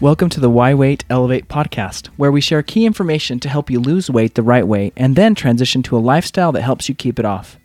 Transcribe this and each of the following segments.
Welcome to the Why Weight Elevate podcast, where we share key information to help you lose weight the right way and then transition to a lifestyle that helps you keep it off.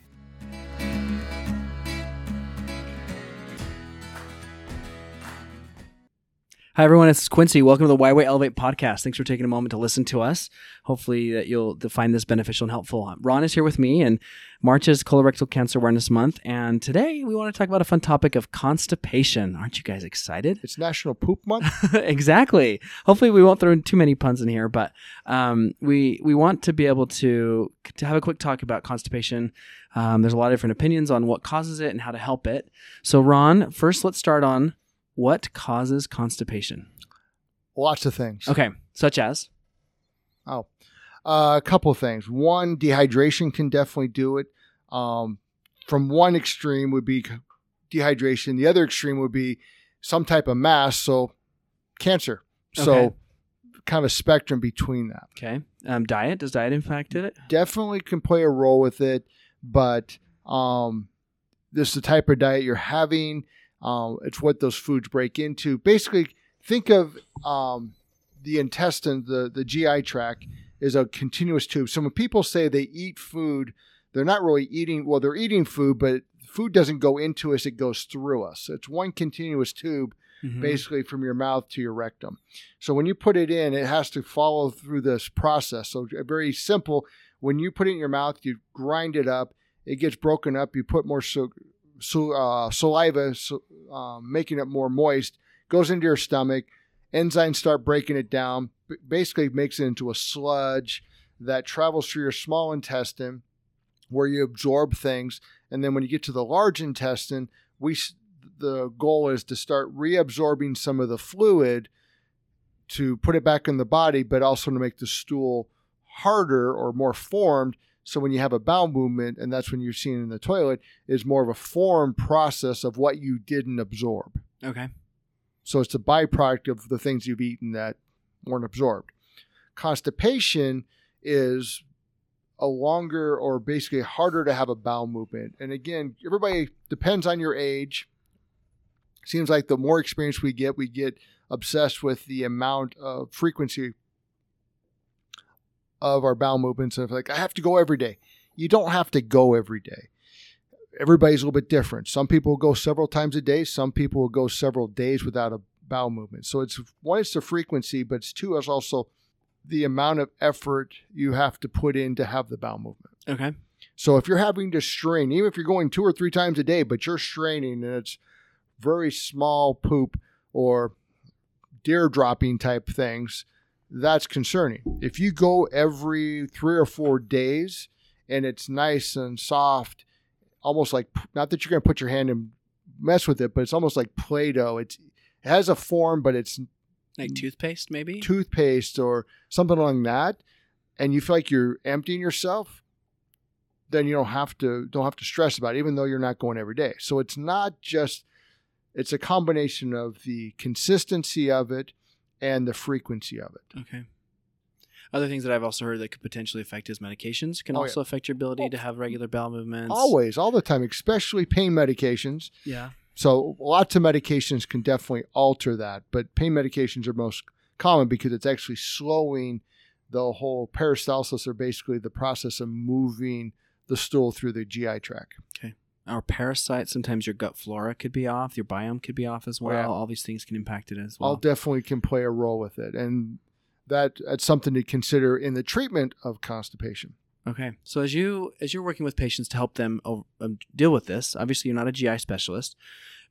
Hi everyone, it's Quincy. Welcome to the Why Weight Elevate podcast. Thanks for taking a moment to listen to us. Hopefully that you'll find this beneficial and helpful. Ron is here with me, and March is Colorectal Cancer Awareness Month, and today we want to talk about a fun topic of constipation. Aren't you guys excited? It's National Poop Month. exactly. Hopefully we won't throw in too many puns in here, but um, we we want to be able to to have a quick talk about constipation. Um, there's a lot of different opinions on what causes it and how to help it. So Ron, first let's start on what causes constipation? Lots of things. Okay, such as? Oh, uh, a couple of things. One, dehydration can definitely do it. Um, from one extreme would be dehydration. The other extreme would be some type of mass, so cancer. So Okay. kind of a spectrum between that. Okay. Um, diet. Does diet impact it? Definitely can play a role with it, but um, this is the type of diet you're having. Um, it's what those foods break into. Basically, think of um, the intestine, the the GI tract, is a continuous tube. So when people say they eat food, they're not really eating. Well, they're eating food, but food doesn't go into us; it goes through us. It's one continuous tube, Mhm. basically from your mouth to your rectum. So when you put it in, it has to follow through this process. So uh, very simple. When you put it in your mouth, you grind it up. It gets broken up. You put more so, so, uh, saliva, so, um, making it more moist. Goes into your stomach. Enzymes start breaking it down. Basically, makes it into a sludge that travels through your small intestine, where you absorb things. And then when you get to the large intestine, we the goal is to start reabsorbing some of the fluid to put it back in the body, but also to make the stool harder or more formed. So when you have a bowel movement, and that's when you're seeing in the toilet, is more of a form process of what you didn't absorb. Okay. So it's a byproduct of the things you've eaten that weren't absorbed. Constipation is a longer or basically harder to have a bowel movement. And again, everybody depends on your age. Seems like the more experience we get, we get obsessed with the amount of frequency of our bowel movements. And like, I have to go every day. You don't have to go every day. Everybody's a little bit different. Some people go several times a day. Some people will go several days without a bowel movement. So it's one, it's the frequency, but it's two, it's also the amount of effort you have to put in to have the bowel movement. Okay. So if you're having to strain, even if you're going two or three times a day, but you're straining and it's very small poop or deer dropping type things, that's concerning. If you go every three or four days and it's nice and soft, almost like not that you're going to put your hand and mess with it, but it's almost like Play-Doh. It has a form, but it's Like toothpaste, maybe. toothpaste or something along that, and you feel like you're emptying yourself, then you don't have to don't have to stress about it, even though you're not going every day. So it's not just it's a combination of the consistency of it and the frequency of it. Okay. Other things that I've also heard that could potentially affect is medications can Oh, yeah. also affect your ability Oh. to have regular bowel movements. Always, all the time, especially pain medications. Yeah. So lots of medications can definitely alter that, but pain medications are most common because it's actually slowing the whole peristalsis, or basically the process of moving the stool through the GI tract. Or parasites. Sometimes your gut flora could be off. Your biome could be off as well. Yeah. All these things can impact it as All well. definitely can play a role with it, and that that's something to consider in the treatment of constipation. Okay. So as you as you're working with patients to help them o- um, deal with this, obviously you're not a GI specialist,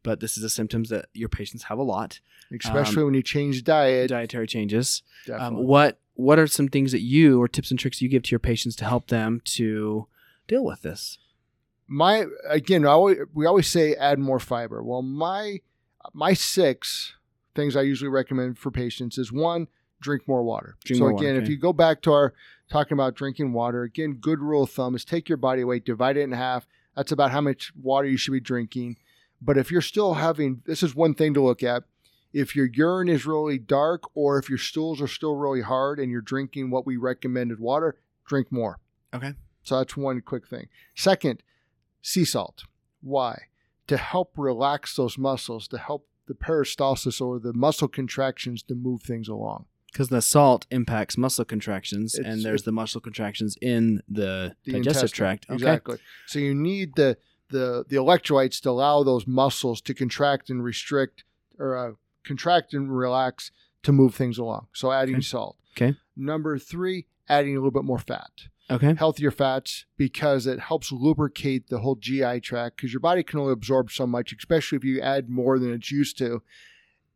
but this is the symptoms that your patients have a lot. Especially when you change diet. Dietary changes. Um, what what are some things that you or tips and tricks you give to your patients to help them to deal with this? My again, I always, we always say add more fiber. Well, my my six things I usually recommend for patients is one, drink more water. Drink so more water, again, if okay. you go back to our talking about drinking water, again, good rule of thumb is take your body weight, divide it in half. That's about how much water you should be drinking. But if you're still having, this is one thing to look at. If your urine is really dark, or if your stools are still really hard, and you're drinking what we recommended water, drink more. Okay. So that's one quick thing. Second, sea salt. Why? To help relax those muscles, to help the peristalsis or the muscle contractions to move things along. Because the salt impacts muscle contractions, It's- and there's the muscle contractions in the, The digestive intestine. tract. Okay. Exactly. So you need the the the electrolytes to allow those muscles to contract and restrict or uh, contract and relax to move things along. So adding Okay. salt. Okay. Number three, adding a little bit more fat. Okay. healthier fats because it helps lubricate the whole GI tract because your body can only absorb so much, especially if you add more than it's used to.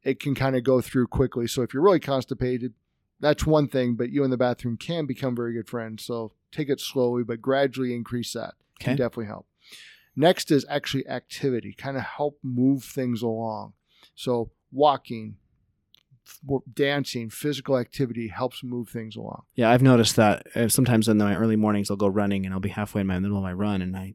It can kind of go through quickly. So if you're really constipated, that's one thing, but you in the bathroom can become very good friends. So take it slowly, but gradually increase that. Can definitely help. Next is actually activity, kind of help move things along. So walking, dancing, physical activity helps move things along. Yeah, I've noticed that uh, sometimes in my early mornings I'll go running and I'll be halfway in my middle of my run and I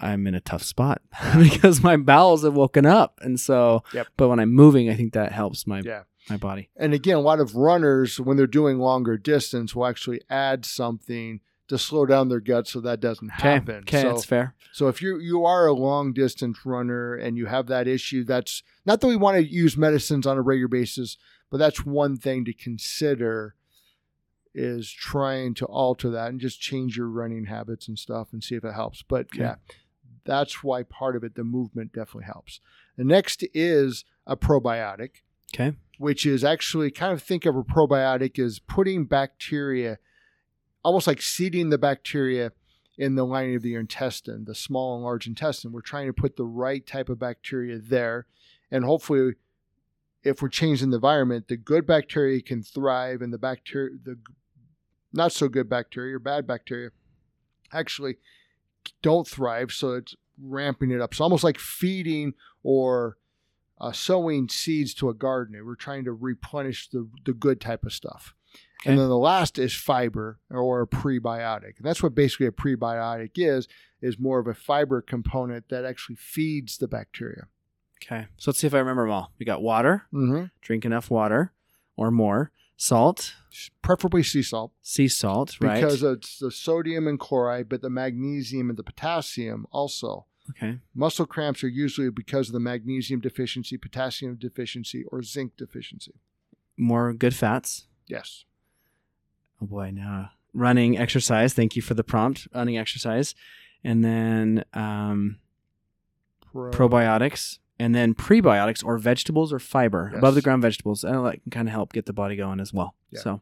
I'm in a tough spot because my bowels have woken up and so Yep. but when I'm moving I think that helps my Yeah. my body. And again, a lot of runners, when they're doing longer distance, will actually add something to slow down their gut so that doesn't Okay. happen. Okay, so, that's fair. so if you you are a long distance runner and you have that issue, that's not that we want to use medicines on a regular basis, but that's one thing to consider is trying to alter that and just change your running habits and stuff and see if it helps. But Okay. yeah, that's why part of it, the movement definitely helps. The next is a probiotic Okay. which is actually kind of think of a probiotic as putting bacteria, almost like seeding the bacteria in the lining of your intestine, the small and large intestine. We're trying to put the right type of bacteria there. And hopefully, if we're changing the environment, the good bacteria can thrive and the bacteria, the not so good bacteria or bad bacteria actually don't thrive. So it's ramping it up. So almost like feeding or uh, sowing seeds to a garden. We're trying to replenish the, the good type of stuff. Okay. And then the last is fiber or a prebiotic. And that's what basically a prebiotic is, is more of a fiber component that actually feeds the bacteria. Okay. So let's see if I remember them all. We got water, Mm-hmm. drink enough water or more, salt, Preferably sea salt sea salt, right? because it's the sodium and chloride, but the magnesium and the potassium also. okay. Muscle cramps are usually because of the magnesium deficiency, potassium deficiency, or zinc deficiency. More good fats. Yes. Oh boy, now running exercise. Thank you for the prompt. Running exercise. And then um Pro- probiotics, and then prebiotics or vegetables or fiber, Yes. above the ground vegetables. And that can kind of help get the body going as well. Yeah. So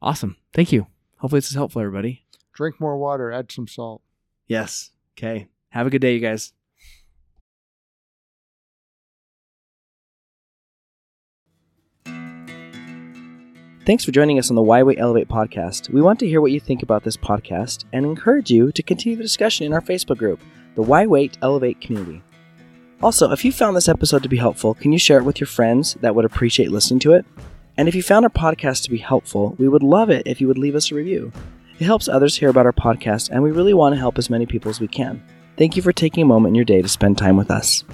awesome. Thank you. Hopefully this is helpful, everybody. Drink more water, add some salt. Yes. Okay. Have a good day, you guys. Thanks for joining us on the Why Wait Elevate podcast. We want to hear what you think about this podcast and encourage you to continue the discussion in our Facebook group, the Why Wait Elevate community. Also, if you found this episode to be helpful, can you share it with your friends that would appreciate listening to it? And if you found our podcast to be helpful, we would love it if you would leave us a review. It helps others hear about our podcast, and we really want to help as many people as we can. Thank you for taking a moment in your day to spend time with us.